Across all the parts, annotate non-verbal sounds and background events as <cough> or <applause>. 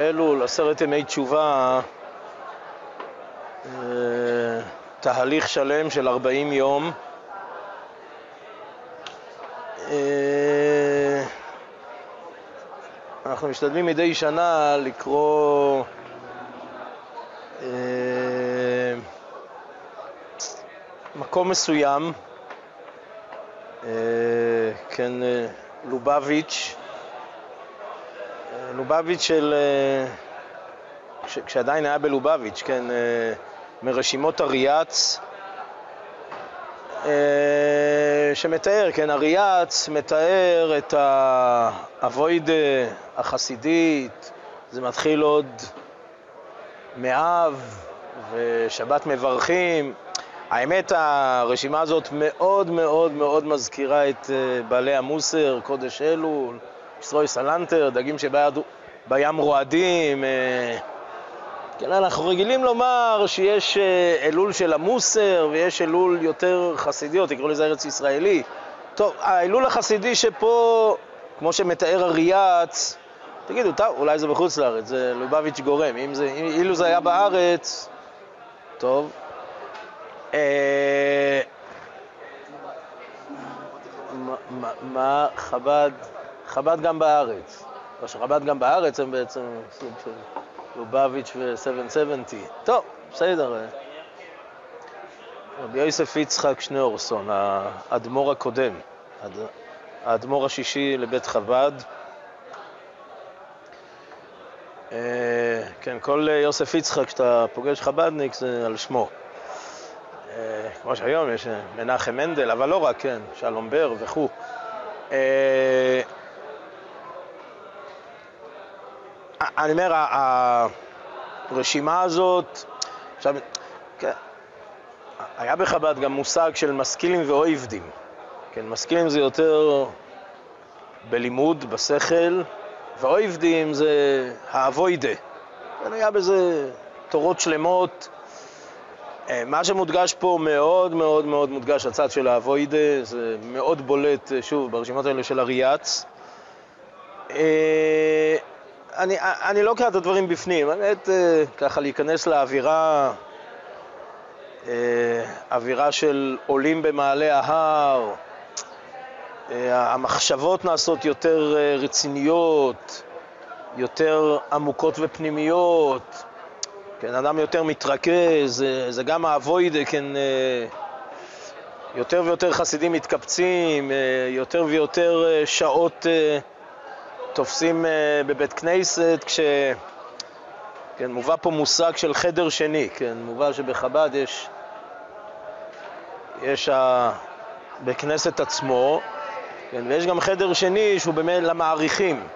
אלול, עשרת ימי תשובה, אה, תהליך שלם של 40 יום. אה, אנחנו משתדלים מדי שנה לקרוא אה, מקום מסוים, כן, לובביץ', לובביץ' של... כשעדיין היה בלובביץ', כן, מרשימות אריאץ, שמתאר, כן, אריאץ מתאר את האבוידה החסידית, זה מתחיל עוד מאב ושבת מברכים. האמת, הרשימה הזאת מאוד מאוד מאוד מזכירה את בעלי המוסר, קודש אלול, ישרוי סלנטר, דגים שבים רועדים. כן, אנחנו רגילים לומר שיש אלול של המוסר ויש אלול יותר חסידי, או תקראו לזה ארץ ישראלי. טוב, האלול החסידי שפה, כמו שמתאר אריאץ, תגידו, טוב, אולי זה בחוץ לארץ, זה לובביץ' גורם. אם זה, אילו זה היה בארץ, טוב. אה, מה חב"ד, חב"ד גם בארץ. או שחב"ד גם בארץ הם בעצם סוג של לובביץ' ו-770. טוב, בסדר. רבי יוסף יצחק שניאורסון, האדמו"ר הקודם, האדמו"ר השישי לבית חב"ד. כן, כל יוסף יצחק, כשאתה פוגש חב"דניק, זה על שמו. כמו שהיום יש מנחם מנדל, אבל לא רק, כן, שלום בר וכו'. אני אומר, הרשימה הזאת, עכשיו, כן, היה בחב"ד גם מושג של משכילים ואויבדים. כן, משכילים זה יותר בלימוד, בשכל, ואויבדים זה האבוידה. כן, היה בזה תורות שלמות. מה שמודגש פה מאוד מאוד מאוד מודגש, הצד של האבוידה, זה מאוד בולט, שוב, ברשימות האלה של אריאץ. אני, אני לא אקרא את הדברים בפנים, באמת ככה להיכנס לאווירה, אווירה של עולים במעלה ההר, המחשבות נעשות יותר רציניות, יותר עמוקות ופנימיות, כן, אדם יותר מתרכז, זה גם האבוידה, כן, יותר ויותר חסידים מתקבצים, יותר ויותר שעות תופסים בבית כנסת, כש... כן, מובא פה מושג של חדר שני, כן, מובא שבחב"ד יש, יש ה... בכנסת עצמו, כן, ויש גם חדר שני שהוא באמת למעריכים.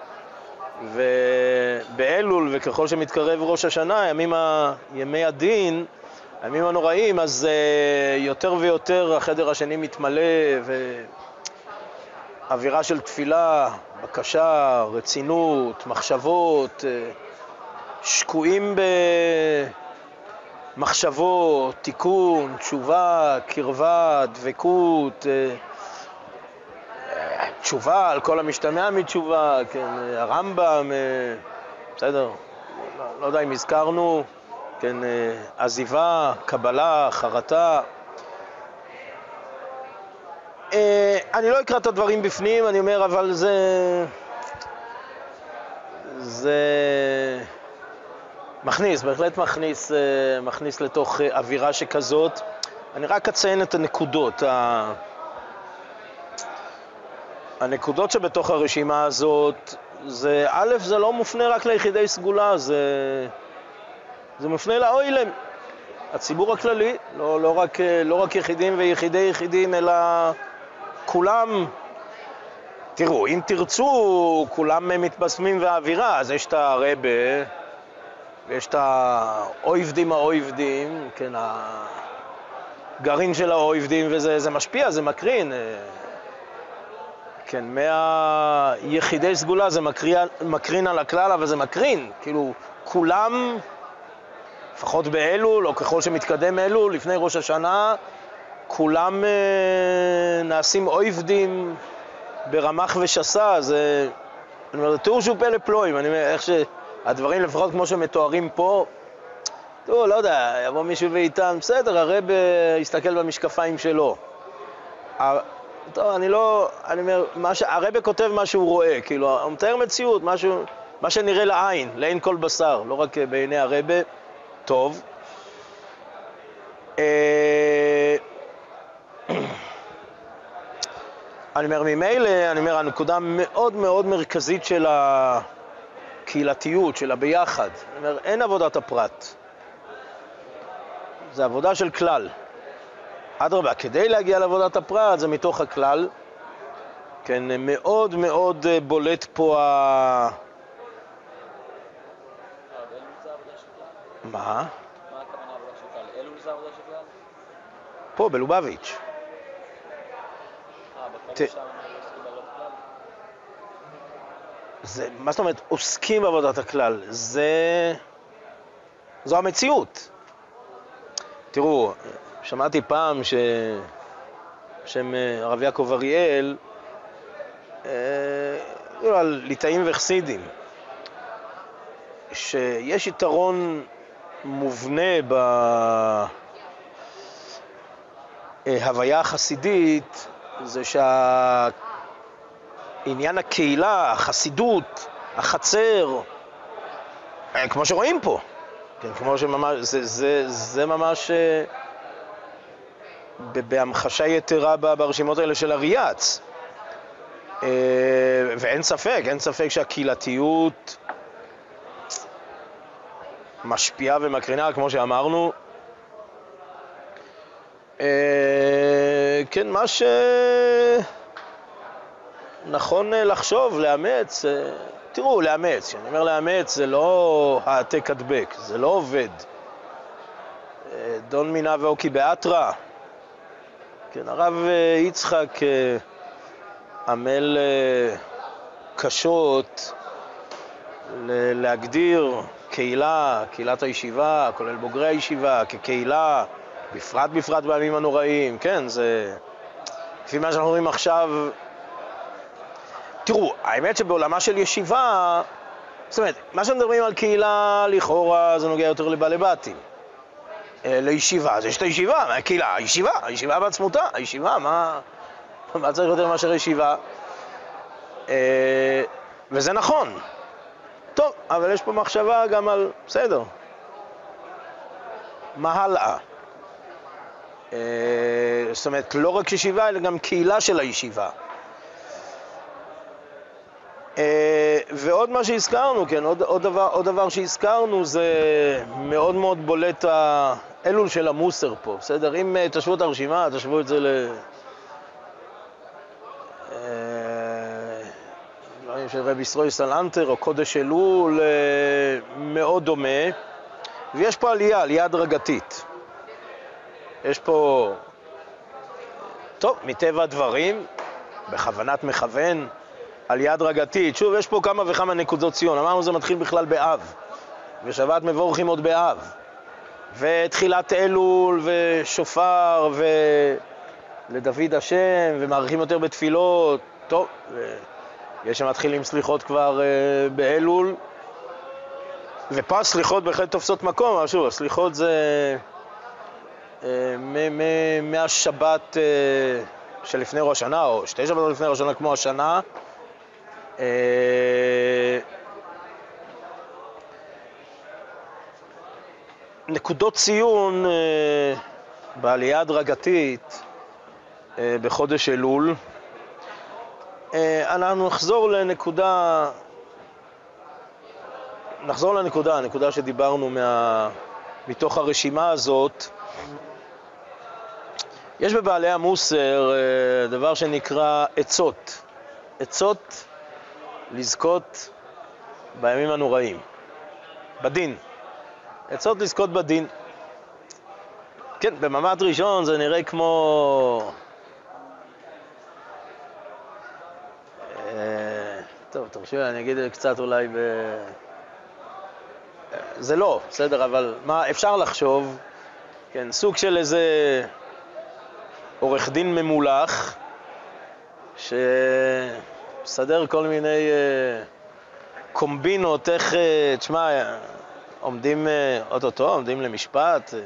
ובאלול, וככל שמתקרב ראש השנה, ימים ה... ימי הדין, הימים הנוראים, אז uh, יותר ויותר החדר השני מתמלא, ואווירה של תפילה, בקשה, רצינות, מחשבות, uh, שקועים במחשבות, תיקון, תשובה, קרבה, דבקות, uh, תשובה על כל המשתמע מתשובה, כן, הרמב"ם, בסדר, לא יודע אם הזכרנו, כן, עזיבה, קבלה, חרטה. אני לא אקרא את הדברים בפנים, אני אומר, אבל זה... זה מכניס, בהחלט מכניס, מכניס לתוך אווירה שכזאת. אני רק אציין את הנקודות. הנקודות שבתוך הרשימה הזאת, זה א', זה לא מופנה רק ליחידי סגולה, זה, זה מופנה לאוילם, הציבור הכללי, לא, לא, רק, לא רק יחידים ויחידי יחידים, אלא כולם, תראו, אם תרצו, כולם מתבשמים והאווירה, אז יש את הרבה, ויש את האויבדים האויבדים, כן, הגרעין של האויבדים, וזה משפיע, זה מקרין. כן, מהיחידי סגולה זה מקרין, מקרין על הכלל, אבל זה מקרין, כאילו, כולם, לפחות באלול, או ככל שמתקדם אלול, לפני ראש השנה, כולם אה, נעשים אויבדים ברמח ושסה, זה... אני אומר, זה תיאור שהוא פלא פלואים, אני אומר, איך הדברים, לפחות כמו שמתוארים פה, תראו, לא יודע, יבוא מישהו ויטען, בסדר, הרב יסתכל במשקפיים שלו. טוב, אני לא, אני אומר, ש... הרב כותב מה שהוא רואה, כאילו, הוא מתאר מציאות, משהו, מה שנראה לעין, לעין כל בשר, לא רק בעיני הרבה, טוב. אה, אני אומר, ממילא, אני אומר, הנקודה המאוד מאוד מרכזית של הקהילתיות, של הביחד, אני אומר, אין עבודת הפרט. זה עבודה של כלל. אדרבה, כדי להגיע לעבודת הפרט זה מתוך הכלל. כן, מאוד מאוד בולט פה ה... מה? פה, בלובביץ'. אה, זה, מה זאת אומרת עוסקים בעבודת הכלל? זה... זו המציאות. תראו, שמעתי פעם ש... בשם אה, הרב יעקב אריאל, אה, על ליטאים וחסידים, שיש יתרון מובנה בהוויה החסידית, זה שהעניין הקהילה, החסידות, החצר, אה, כמו שרואים פה, כן, כמו שממש, זה, זה, זה ממש אה, בהמחשה יתרה ברשימות האלה של אריאץ. אה, ואין ספק, אין ספק שהקהילתיות משפיעה ומקרינה, כמו שאמרנו. כן, מה שנכון לחשוב, לאמץ, תראו, לאמץ, כשאני אומר לאמץ זה לא העתק הדבק, זה לא עובד. אה, דון מינה ואוקי באתרא, כן, הרב אה, יצחק אה, עמל קשות להגדיר קהילה, קהילת הישיבה, כולל בוגרי הישיבה, כקהילה, בפרט בפרט בימים הנוראים, כן, זה... לפי מה שאנחנו רואים עכשיו, תראו, האמת שבעולמה של ישיבה, זאת אומרת, מה שמדברים על קהילה, לכאורה זה נוגע יותר לבעלי בתים. אה, לישיבה, אז יש את הישיבה, מה הקהילה? הישיבה, הישיבה בעצמותה, הישיבה, מה, מה צריך יותר מאשר ישיבה? אה, וזה נכון. טוב, אבל יש פה מחשבה גם על, בסדר, מה הלאה? אה, זאת אומרת, לא רק ישיבה, אלא גם קהילה של הישיבה. אה, ועוד מה שהזכרנו, כן, עוד, עוד, דבר, עוד דבר שהזכרנו זה מאוד מאוד בולט האלול של המוסר פה, בסדר? אם אה, תשוו את הרשימה, תשוו את זה ל... דברים אה, של רבי ישראל סלנטר או קודש אלול, מאוד דומה. ויש פה עלייה, עלייה הדרגתית. יש פה, טוב, מטבע הדברים, בכוונת מכוון, עלייה הדרגתית. שוב, יש פה כמה וכמה נקודות ציון. אמרנו זה מתחיל בכלל באב, ושבת מבורכים עוד באב, ותחילת אלול, ושופר, ולדוד השם, ומאריכים יותר בתפילות. טוב, יש שמתחילים סליחות כבר uh, באלול, ופה הסליחות בהחלט תופסות מקום, אבל שוב, הסליחות זה מהשבת uh, שלפני ראש השנה, או שתי שבתות לפני ראש השנה כמו השנה, אה, נקודות ציון אה, בעלייה הדרגתית אה, בחודש אלול. אנחנו נחזור לנקודה, נחזור לנקודה, הנקודה שדיברנו מה, מתוך הרשימה הזאת. יש בבעלי המוסר דבר שנקרא עצות. עצות לזכות בימים הנוראים. בדין. עצות לזכות בדין. כן, בממ"ד ראשון זה נראה כמו... אה, טוב, תרשו לי, אני אגיד קצת אולי ב... זה לא, בסדר, אבל מה, אפשר לחשוב, כן, סוג של איזה עורך דין ממולח, ש... מסדר כל מיני uh, קומבינות, איך, אה, תשמע, עומדים, אה, אוטוטו, עומדים למשפט. אה,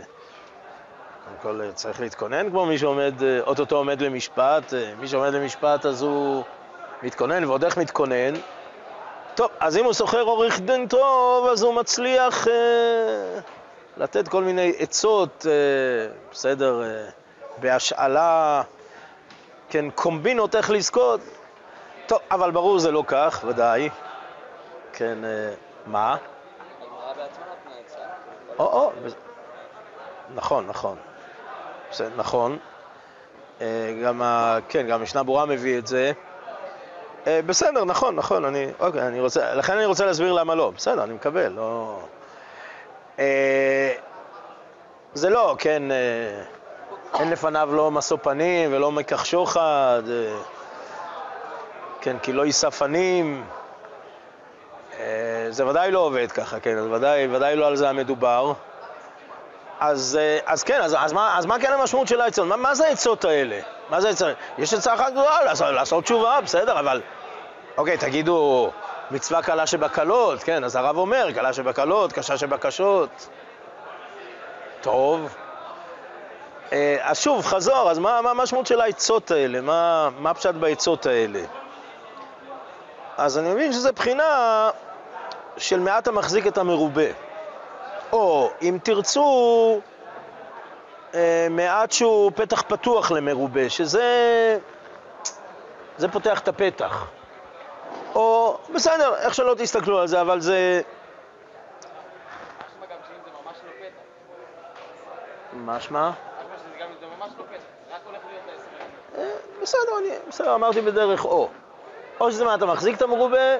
קודם כל צריך להתכונן כמו מי שעומד, אוטוטו עומד למשפט. מי שעומד למשפט אז הוא מתכונן, ועוד איך מתכונן. טוב, אז אם הוא שוכר עורך דין טוב, אז הוא מצליח אה, לתת כל מיני עצות, אה, בסדר, אה, בהשאלה, כן, קומבינות איך לזכות. טוב, אבל ברור זה לא כך, ודאי. כן, אה, מה? או, או, נכון, נכון. בסדר, נכון. אה, גם, ה, כן, גם משנה ברורה מביא את זה. אה, בסדר, נכון, נכון, אני, אוקיי, אני רוצה, לכן אני רוצה להסביר למה לא. בסדר, אני מקבל, לא... זה לא, כן, אין לפניו לא משוא פנים ולא מקח שוחד, אה, כן, כי לא יישא פנים. אה, זה ודאי לא עובד ככה, כן, אז ודאי, ודאי לא על זה המדובר. אז, אה, אז כן, אז, אז, מה, אז מה כן המשמעות של העצות? מה, מה זה העצות האלה? מה זה עצות? יש עצה אחת גדולה, לעשות, לעשות תשובה, בסדר, אבל... אוקיי, תגידו, מצווה קלה שבקלות, כן, אז הרב אומר, קלה שבקלות, קשה שבקשות. טוב. אה, אז שוב, חזור, אז מה, המשמעות של העצות האלה? מה, מה הפשט בעצות האלה? אז אני מבין שזו בחינה של מעט המחזיק את המרובה. או, אם תרצו, אה, מעט שהוא פתח פתוח למרובה, שזה... זה פותח את הפתח. או, בסדר, איך שלא תסתכלו על זה, אבל זה... משמע? בסדר, אני, בסדר, אמרתי בדרך או. או שזה מה, אתה מחזיק את המרובה,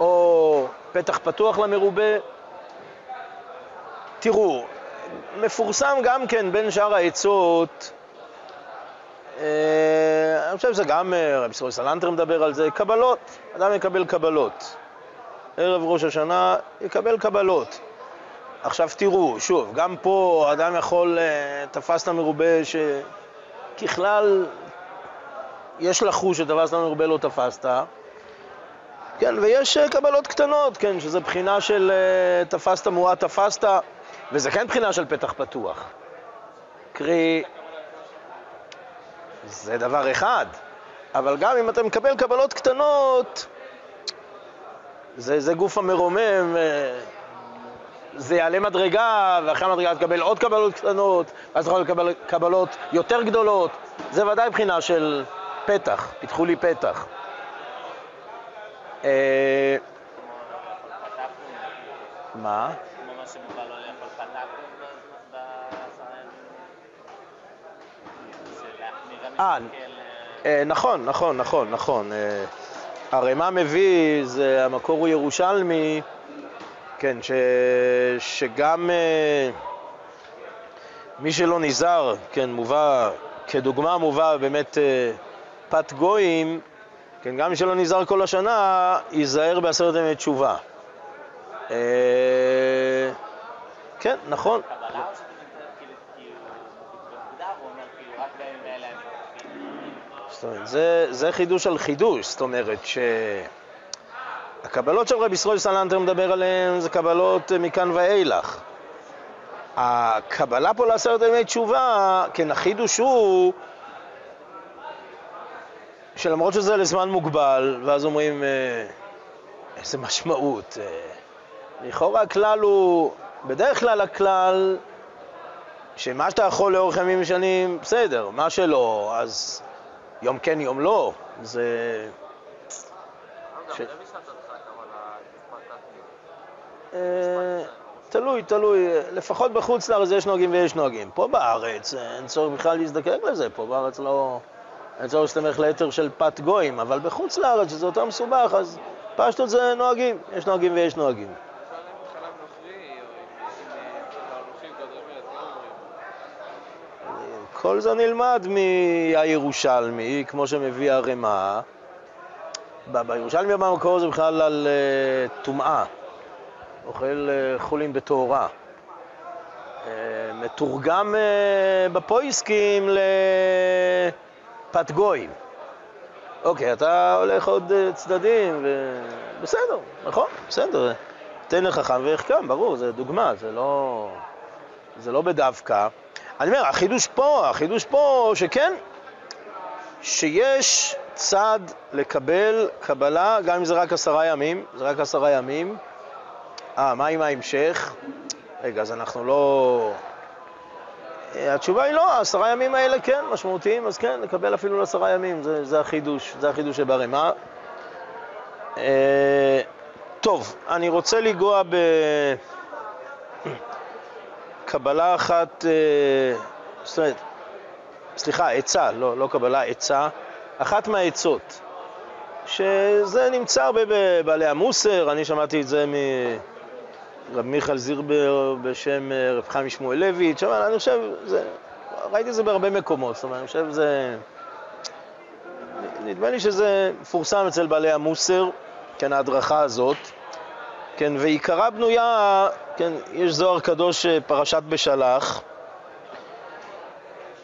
או פתח פתוח למרובה. תראו, מפורסם גם כן בין שאר העצות, אה, אני חושב שזה גם אה, רבי סורי סלנטר מדבר על זה, קבלות, אדם יקבל קבלות. ערב ראש השנה יקבל קבלות. עכשיו תראו, שוב, גם פה אדם יכול, אה, תפסת מרובה שככלל יש לחוש שתפסת מרובה לא תפסת, כן, ויש קבלות קטנות, כן, שזה בחינה של תפסת מועט תפסת, וזה כן בחינה של פתח פתוח. קרי, זה דבר אחד, אבל גם אם אתה מקבל קבלות קטנות, זה, זה גוף המרומם, אה, זה יעלה מדרגה, ואחרי המדרגה תקבל עוד קבלות קטנות, ואז יכול לקבל קבלות יותר גדולות. זה ודאי בחינה של פתח, פיתחו לי פתח. אה, מה? אה, אה, נכון, נכון, נכון, נכון. הרי מה מביא, זה המקור הוא ירושלמי, כן, ש, שגם אה, מי שלא נזהר, כן, מובא, כדוגמה מובא באמת פת גויים, כן, גם מי שלא נזהר כל השנה, ייזהר בעשרת ימי תשובה. כן, נכון. זאת אומרת, זה, זה חידוש על חידוש, זאת אומרת שהקבלות של רבי ישראל סלנטר מדבר עליהן זה קבלות מכאן ואילך. הקבלה פה לעשרת ימי תשובה, כן, החידוש הוא שלמרות שזה לזמן מוגבל, ואז אומרים, אה, איזה משמעות. אה, לכאורה הכלל הוא, בדרך כלל הכלל, שמה שאתה יכול לאורך ימים ושנים, בסדר, מה שלא, אז יום כן, יום לא. זה... ש... אה, תלוי, תלוי. לפחות בחוץ לארץ יש נוהגים ויש נוהגים. פה בארץ אין צורך בכלל להזדקק לזה, פה בארץ לא... אין צורך להסתמך ליתר של פת גויים, אבל בחוץ לארץ, שזה יותר מסובך, אז פשטות זה נוהגים. יש נוהגים ויש נוהגים. כל זה נלמד מהירושלמי, כמו שמביא הרמ"א. בירושלמי במקור זה בכלל על uh, טומאה, אוכל uh, חולים בטהרה. Uh, מתורגם uh, בפויסקים לפת גויים. אוקיי, אתה הולך עוד צדדים, ו... בסדר, נכון, בסדר. תן לחכם ויחכם, ברור, זה דוגמה, זה לא, זה לא בדווקא. אני אומר, החידוש פה, החידוש פה שכן, שיש צד לקבל קבלה, גם אם זה רק עשרה ימים, זה רק עשרה ימים. אה, מה עם ההמשך? רגע, אז אנחנו לא... אה, התשובה היא לא, העשרה ימים האלה כן משמעותיים, אז כן, נקבל אפילו לעשרה ימים, זה, זה החידוש, זה החידוש שברימה. אה, טוב, אני רוצה לנגוע בקבלה אחת, אה, זאת אומרת, סליחה, עצה, לא, לא קבלה, עצה, אחת מהעצות, שזה נמצא הרבה בבעלי המוסר, אני שמעתי את זה מרב מיכאל זירבר בשם אה, רב חיים שמואלביץ', אבל אני חושב, זה, ראיתי את זה בהרבה מקומות, זאת אומרת, אני חושב שזה... נדמה לי שזה מפורסם אצל בעלי המוסר, כן, ההדרכה הזאת. כן, ועיקרה בנויה, כן, יש זוהר קדוש אה, פרשת בשלח,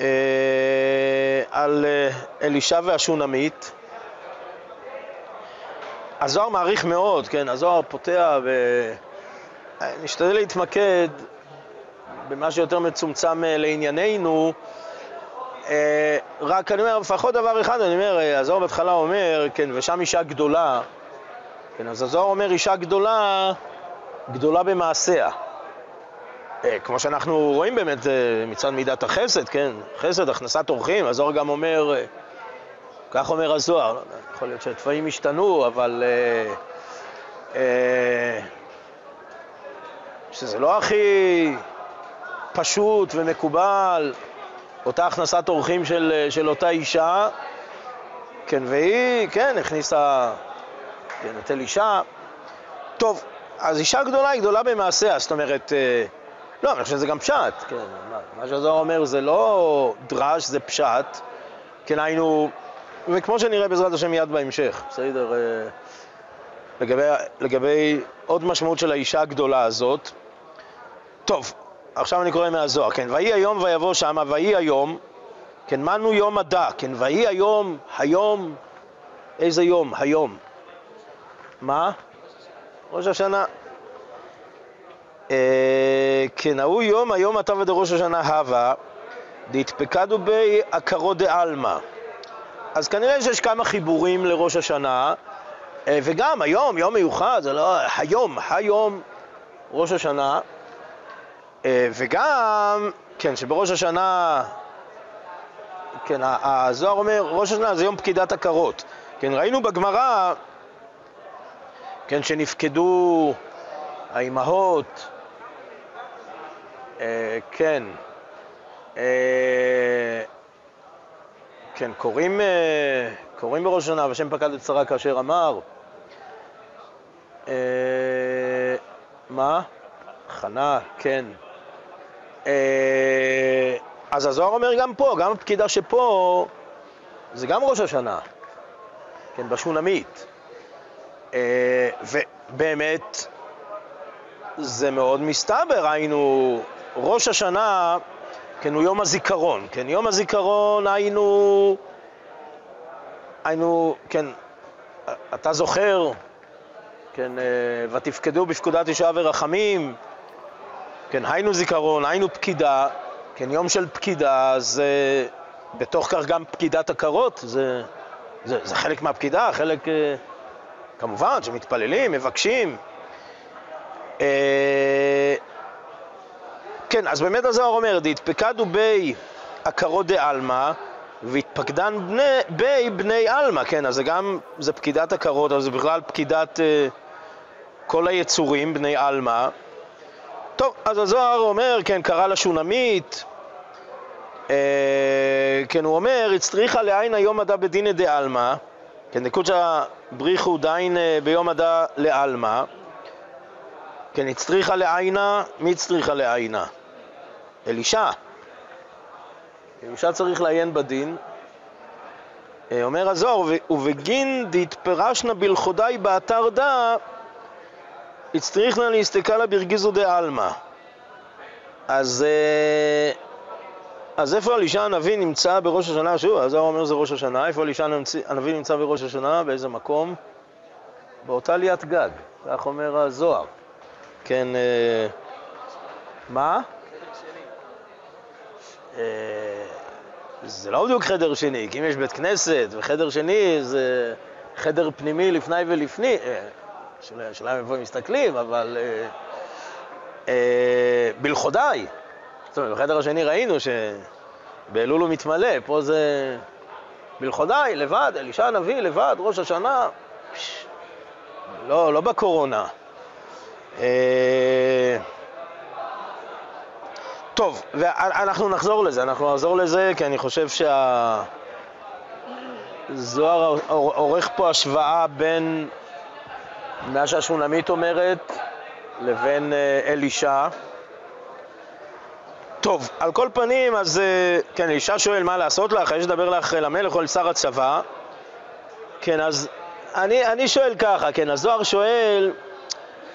אה, על אה, אלישע והשונמית. הזוהר מעריך מאוד, כן, הזוהר פותח ו... נשתדל להתמקד במה שיותר מצומצם לענייננו. רק אני אומר, לפחות דבר אחד, אני אומר, הזוהר בהתחלה אומר, כן, ושם אישה גדולה, כן, אז הזוהר אומר אישה גדולה, גדולה במעשיה. אה, כמו שאנחנו רואים באמת אה, מצד מידת החסד, כן? חסד, הכנסת אורחים, הזוהר גם אומר, אה, כך אומר הזוהר, יכול להיות שהתוואים השתנו, אבל שזה לא הכי פשוט ומקובל, אותה הכנסת אורחים של, של אותה אישה, כן, והיא, כן, הכניסה כן, את אלישע. טוב, אז אישה גדולה היא גדולה במעשיה, זאת אומרת, אה, לא, אני חושב שזה גם פשט, כן, מה, מה שהזוהר אומר זה לא דרש, זה פשט, כן, היינו, וכמו שנראה בעזרת השם מיד בהמשך, בסדר? אה, לגבי, לגבי עוד משמעות של האישה הגדולה הזאת. טוב, עכשיו אני קורא מהזוהר, כן, ויהי היום ויבוא שמה, ויהי היום, כן, מנו יום הדא, כן, ויהי היום, היום, איזה יום? היום. מה? ראש השנה. אה, כן, ההוא יום, היום אתה ודראש השנה הווה, דהתפקדו בי עקרו דעלמא. אז כנראה שיש כמה חיבורים לראש השנה, אה, וגם היום, יום מיוחד, זה לא... היום, היום ראש השנה, וגם, כן, שבראש השנה, כן, הזוהר אומר, ראש השנה זה יום פקידת עקרות. כן, ראינו בגמרא כן, שנפקדו האימהות, אה, כן, אה, כן, קוראים, אה, קוראים בראש השנה, והשם פקד את שרה כאשר אמר, אה, מה? חנה, כן. אה, אז הזוהר אומר גם פה, גם הפקידה שפה, זה גם ראש השנה, כן, בשונמית. אה, ובאמת, זה מאוד מסתבר, היינו, ראש השנה, כן, הוא יום הזיכרון, כן, יום הזיכרון היינו, היינו, כן, אתה זוכר, כן, אה, ותפקדו בפקודת אישה ורחמים, כן, היינו זיכרון, היינו פקידה, כן, יום של פקידה, זה בתוך כך גם פקידת עקרות, זה, זה, זה חלק מהפקידה, חלק... אה, כמובן שמתפללים, מבקשים. אה, כן, אז באמת הזוהר אומר, דהתפקדו בי עקרות דעלמא והתפקדן בני, בי בני עלמא, כן, אז זה גם, זה פקידת עקרות, אבל זה בכלל פקידת uh, כל היצורים, בני עלמא. טוב, אז הזוהר אומר, כן, קרא לשונמית, uh, כן, הוא אומר, הצטריכה לעין היום מדע בדינא דעלמא, כן, נקודשא בריחו דיין אה, ביום הדא לעלמא, כן, הצטריכה לעיינה, מי הצטריכה לעיינה? אלישע. אלישע צריך לעיין בדין. אה, אומר הזוהר, ובגין דהתפרשנה בלכודי באתר דא, הצטריכנה להסתכלה ברגיזו דעלמא. אז אה, אז איפה אלישע הנביא נמצא בראש השנה? שוב, אז הוא אומר זה ראש השנה. איפה אלישע הנביא נמצא בראש השנה? באיזה מקום? באותה ליאת גג, כך אומר הזוהר. כן, אה, מה? אה, זה לא בדיוק חדר שני, כי אם יש בית כנסת וחדר שני זה חדר פנימי לפני ולפני, השאלה איפה הם מסתכלים, אבל בלכודי. זאת אומרת, בחדר השני ראינו שבאלול הוא מתמלא, פה זה בלכודי, לבד, אלישע הנביא, לבד, ראש השנה, לא, לא בקורונה. אה, טוב, ואנחנו נחזור לזה, אנחנו נחזור לזה כי אני חושב שהזוהר עורך פה השוואה בין מה שהשונמית אומרת לבין אה, אלישע. טוב, על כל פנים, אז אה, כן, אלישע שואל מה לעשות לך, יש לדבר לך אל המלך או אל שר הצבא. כן, אז אני, אני שואל ככה, כן, הזוהר שואל,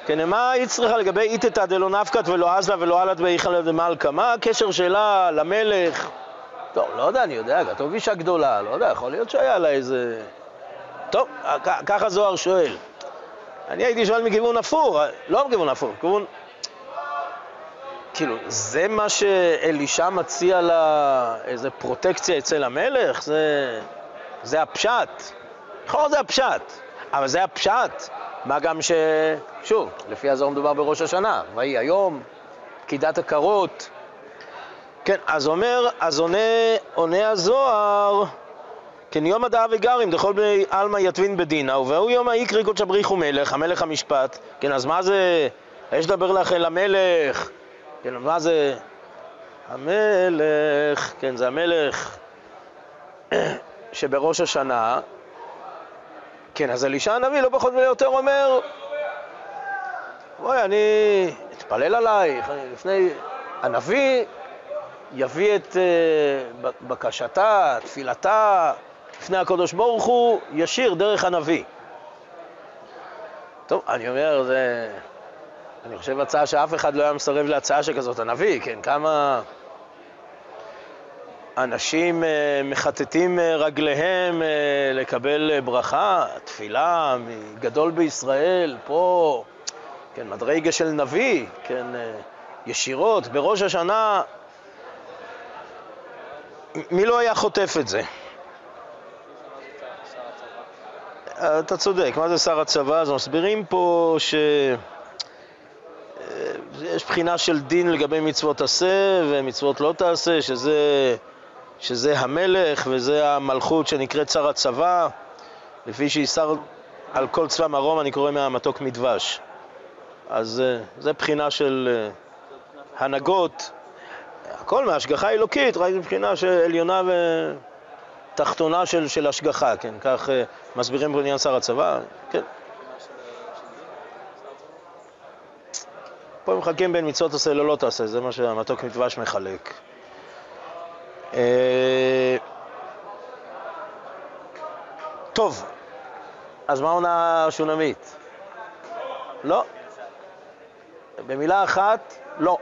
כן, מה היא צריכה לגבי איתתא דלא נפקת ולא עזלה ולא עלת באיכא דמלכא? מה הקשר שלה למלך? טוב, לא יודע, אני יודע, כתוב אישה גדולה, לא יודע, יכול להיות שהיה לה איזה... טוב, ככה זוהר שואל. אני הייתי שואל מכיוון הפוך, לא מכיוון הפוך, מכיוון... כאילו, זה מה שאלישע מציע לה, איזה פרוטקציה אצל המלך? זה, זה הפשט. נכון, זה הפשט, אבל זה הפשט. מה גם ש... שוב, לפי הזוהר מדובר בראש השנה, ויהי היום, פקידת הקרות. כן, אז אומר, אז עונה, עונה הזוהר, כן, יום הדאה וגרים, דכל בני עלמא יתבין בדינה, ובהוא יום האיקרי קודשא בריחו מלך, המלך המשפט. כן, אז מה זה, יש לדבר לך אל המלך, כן, מה זה? המלך, כן, זה המלך <clears throat> שבראש השנה, כן, אז אלישע הנביא לא פחות ויותר אומר, בואי, אני אתפלל עלייך, לפני, הנביא יביא את uh, בקשתה, תפילתה, לפני הקדוש ברוך הוא, ישיר דרך הנביא. טוב, אני אומר, זה... אני חושב הצעה שאף אחד לא היה מסרב להצעה שכזאת, הנביא, כן, כמה אנשים אה, מחטטים אה, רגליהם אה, לקבל ברכה, תפילה מגדול בישראל, פה, כן, מדרגה של נביא, כן, ישירות, בראש השנה, מי לא היה חוטף את זה? אתה צודק, מה זה שר הצבא? אז מסבירים פה ש... יש בחינה של דין לגבי מצוות עשה ומצוות לא תעשה, שזה, שזה המלך וזה המלכות שנקראת שר הצבא, לפי שישר על כל צבא מרום אני קורא מהמתוק מדבש. אז אה, זה בחינה של אה, הנהגות, הכל מהשגחה אלוקית, רק מבחינה של עליונה ותחתונה של, של השגחה, כן, כך אה, מסבירים בעניין שר הצבא, כן. פה הם מחלקים בין מצוות עשה ללא תעשה, זה מה שהמתוק מדבש מחלק. אה, טוב, אז מה עונה השונמית? לא. במילה אחת, לא.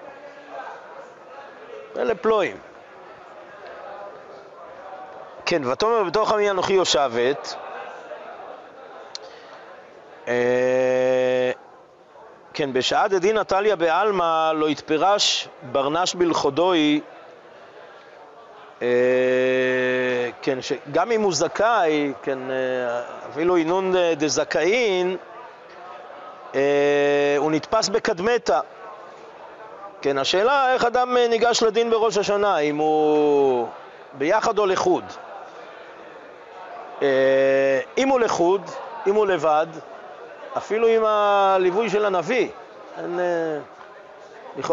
אלה פלואים. כן, ותאמר בתוך עמי אנוכי יושבת. אה, כן, בשעה דדין נטליה בעלמא לא יתפרש ברנש בלכודוי, אה, כן, שגם אם הוא זכאי, כן, אה, אפילו אינון דזכאין, אה, הוא נתפס בקדמתה. כן, השאלה איך אדם ניגש לדין בראש השנה, אם הוא ביחד או לחוד. אה, אם הוא לחוד, אם הוא לבד, אפילו עם הליווי של הנביא. אין, אה,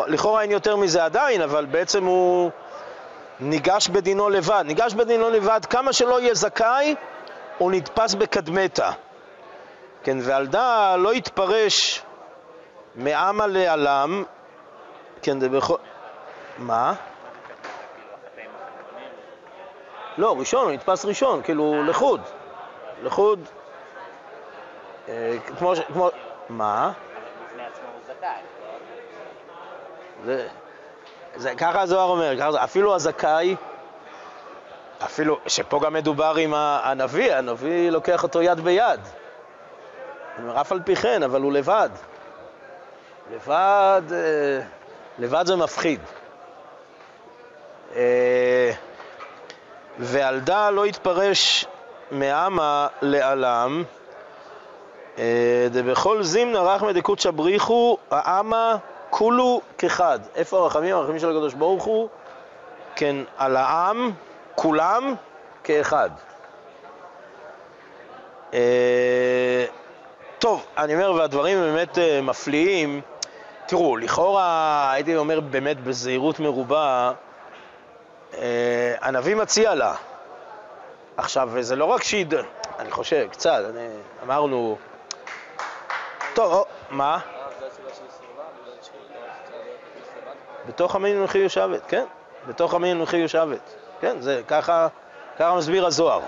לכאורה אין יותר מזה עדיין, אבל בעצם הוא ניגש בדינו לבד. ניגש בדינו לבד, כמה שלא יהיה זכאי, הוא נתפס בקדמתה. כן, ועל דא לא יתפרש מעמה לעלם, כן, זה בכל... מה? לא, ראשון, הוא נתפס ראשון, כאילו לחוד. לחוד אה, כמו, כמו, מה? זה, זה, ככה הזוהר אומר, ככה, אפילו הזכאי, אפילו, שפה גם מדובר עם הנביא, הנביא לוקח אותו יד ביד. אף על פי כן, אבל הוא לבד. לבד, אה, לבד זה מפחיד. ועל דא לא יתפרש מעמה לעלם, אה, דבכל זימנה רחמא דקודשא בריחו, העמה כולו כחד. איפה הרחמים? הרחמים של הקדוש ברוך הוא, כן, על העם, כולם כאחד. אה, טוב, אני אומר, והדברים באמת אה, מפליאים. תראו, לכאורה, הייתי אומר באמת בזהירות מרובה, הנביא מציע לה. עכשיו, זה לא רק שהיא, אני חושב, קצת, אני, אמרנו, טוב, או, מה? בתוך עמי אנוכי יושבת, כן, בתוך עמי אנוכי יושבת, כן, זה ככה, ככה מסביר הזוהר.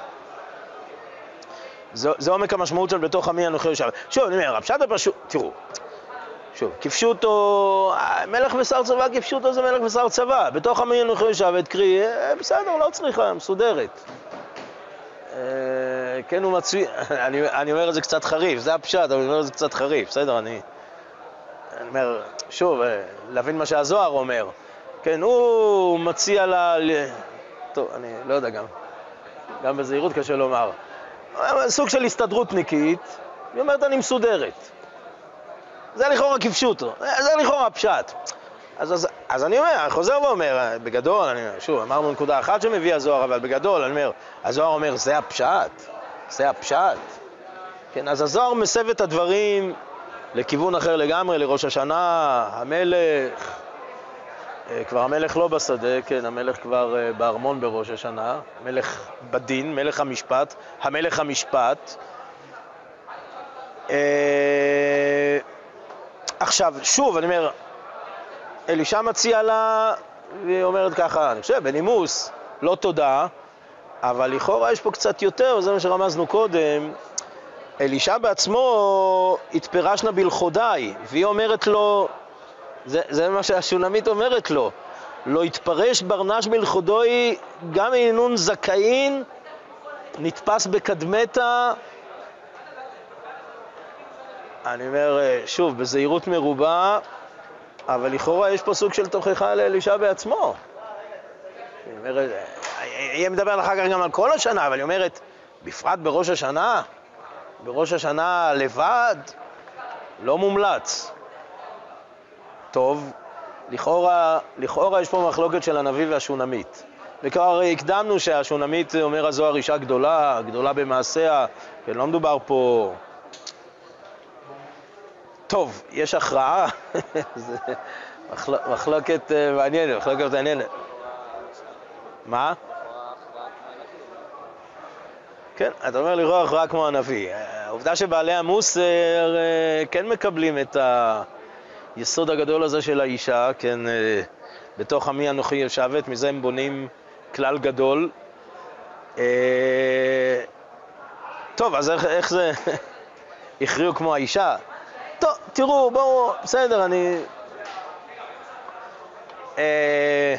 זה, זה עומק המשמעות של בתוך עמי אנוכי יושבת. שוב, אני אומר, הפשט הפשוט, תראו, שוב, כיפשו אותו, מלך בשר צבא, כיפשו אותו זה מלך בשר צבא. בתוך עמי אנוכי יושבת, קרי, אה, בסדר, לא צריכה, מסודרת. אה, כן הוא מצוי, <laughs> אני, אני אומר את זה קצת חריף, זה הפשט, אבל אני אומר את זה קצת חריף, בסדר, אני... אני אומר, שוב, אה, להבין מה שהזוהר אומר. כן, הוא מציע לה... טוב, אני לא יודע גם, גם בזהירות קשה לומר. סוג של הסתדרותניקית, היא אומרת, אני מסודרת. זה לכאורה כפשוטו, זה לכאורה פשט. אז, אז, אז אני אומר, אני חוזר ואומר, בגדול, אני שוב, אמרנו נקודה אחת שמביא הזוהר, אבל בגדול, אני אומר, הזוהר אומר, זה הפשט, זה הפשט. כן, אז הזוהר מסב את הדברים לכיוון אחר לגמרי, לראש השנה, המלך, אה, כבר המלך לא בשדה, כן, המלך כבר אה, בארמון בראש השנה, מלך בדין, מלך המשפט, המלך המשפט. עכשיו, שוב, אני אומר, אלישע מציע לה, והיא אומרת ככה, אני חושב, בנימוס, לא תודה, אבל לכאורה יש פה קצת יותר, וזה מה שרמזנו קודם. אלישע בעצמו התפרשנה בלכודי, והיא אומרת לו, זה, זה מה שהשונמית אומרת לו, לא יתפרש ברנש בלכודוי גם אינון זכאין, נתפס בקדמתה. אני אומר, שוב, בזהירות מרובה, אבל לכאורה יש פה סוג של תוכחה לאלישע בעצמו. אומרת, היא מדברת אחר כך גם על כל השנה, אבל היא אומרת, בפרט בראש השנה, בראש השנה לבד, לא מומלץ. טוב, לכאורה, לכאורה יש פה מחלוקת של הנביא והשונמית. וכבר הקדמנו שהשונמית, אומר הזוהר, אישה גדולה, גדולה במעשיה, כן, לא מדובר פה טוב, יש הכרעה, <laughs> זה מחלוקת אה, מעניינת, מחלוקת מעניינת. מה? כן, אתה אומר לראות הכרעה כמו הנביא. העובדה שבעלי המוסר אה, כן מקבלים את היסוד הגדול הזה של האישה, כן, אה, בתוך עמי אנוכי יושבת, מזה הם בונים כלל גדול. טוב, אז איך, איך זה <laughs> הכריעו כמו האישה? טוב, תראו, בואו, בסדר, אני... אה,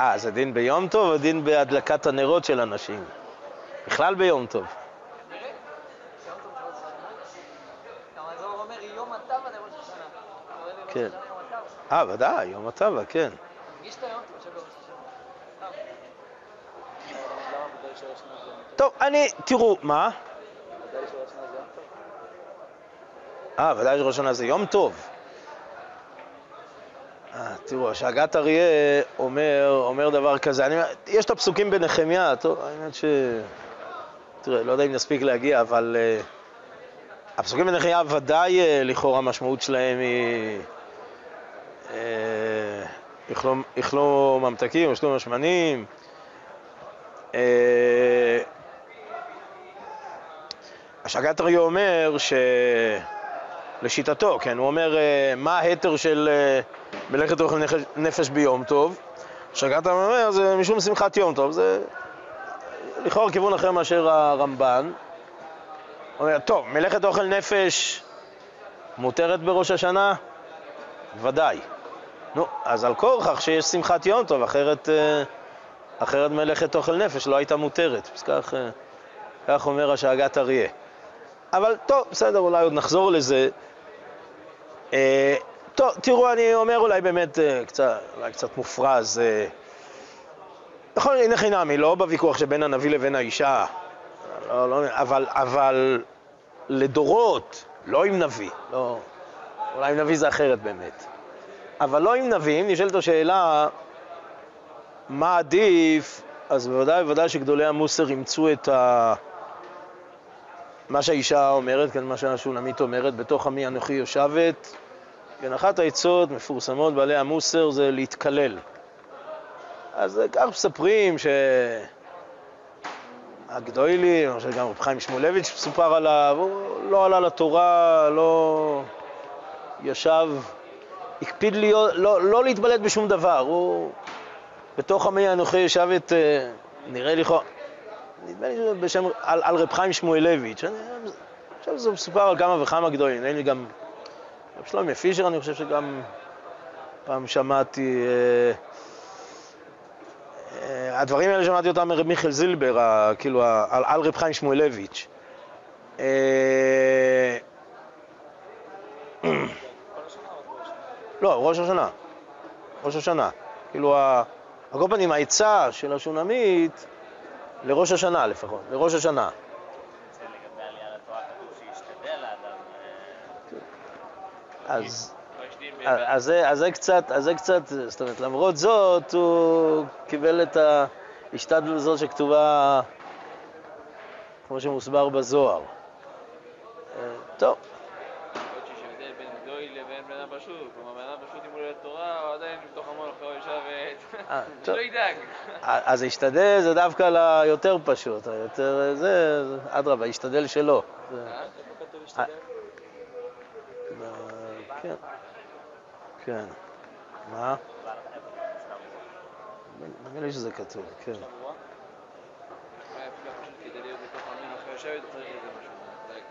אה, זה דין ביום טוב או דין בהדלקת הנרות של אנשים? בכלל ביום טוב. כן. אה, ודאי, יום הטבע, כן. טוב, אני, תראו, מה? אה, ודאי שראש השנה זה יום טוב. אה, תראו, השאגת אריה אומר, אומר דבר כזה, אני, יש את הפסוקים בנחמיה, טוב, האמת ש... תראה, לא יודע אם נספיק להגיע, אבל uh, הפסוקים בנחמיה ודאי uh, לכאורה המשמעות שלהם היא... uh, ממתקים, יכלו משמנים. Uh, השגת אריה אומר שלשיטתו, כן, הוא אומר אה, מה ההתר של אה, מלאכת אוכל נפש ביום טוב. השגת אומר זה משום שמחת יום טוב, זה לכאורה כיוון אחר מאשר הרמב"ן. אומר, טוב, מלאכת אוכל נפש מותרת בראש השנה? ודאי. נו, אז על כורכך שיש שמחת יום טוב, אחרת, אה, אחרת מלאכת אוכל נפש לא הייתה מותרת. אז כך, כך אומר השאגת אריה. אבל טוב, בסדר, אולי עוד נחזור לזה. אה, טוב, תראו, אני אומר אולי באמת אה, קצת, אולי קצת מופרז. אה, נכון, הנה חינמי, לא בוויכוח שבין הנביא לבין האישה, לא, לא, אבל, אבל לדורות, לא עם נביא, לא, אולי עם נביא זה אחרת באמת, אבל לא עם נביא, אם נשאלת השאלה מה עדיף, אז בוודאי ובוודאי שגדולי המוסר אימצו את ה... מה שהאישה אומרת, כן, מה שהשולמית אומרת, בתוך עמי אנוכי יושבת. כן, אחת העצות מפורסמות בעלי המוסר זה להתקלל. אז כך מספרים שהגדוילים, או שגם רב חיים שמואלביץ' מסופר עליו, הוא לא עלה לתורה, לא ישב, הקפיד להיות, לא, לא להתבלט בשום דבר, הוא בתוך עמי אנוכי ישב את, אה, נראה לי, נדמה לי בשם, על, על רב חיים שמואלביץ', אני חושב שזה מסופר על כמה וכמה גדולים, אין לי גם, רב שלומי פישר אני חושב שגם פעם שמעתי, אה, אה, הדברים האלה שמעתי אותם מרב מיכאל זילבר, כאילו על, על רב חיים שמואלביץ'. אה, <clears throat> לא, ראש השנה. ראש השנה. כאילו, על כל פנים, העצה של השונמית לראש השנה לפחות, לראש השנה. אז, אז, זה, אז זה קצת, אז זה קצת, זאת אומרת, למרות זאת, הוא קיבל את ההשתדלות הזאת שכתובה, כמו שמוסבר בזוהר. טוב. שלא ידאג. אז להשתדל זה דווקא ליותר פשוט, היותר זה, אדרבה, ישתדל שלא. כן. כן. מה? נראה לי שזה כתוב, כן.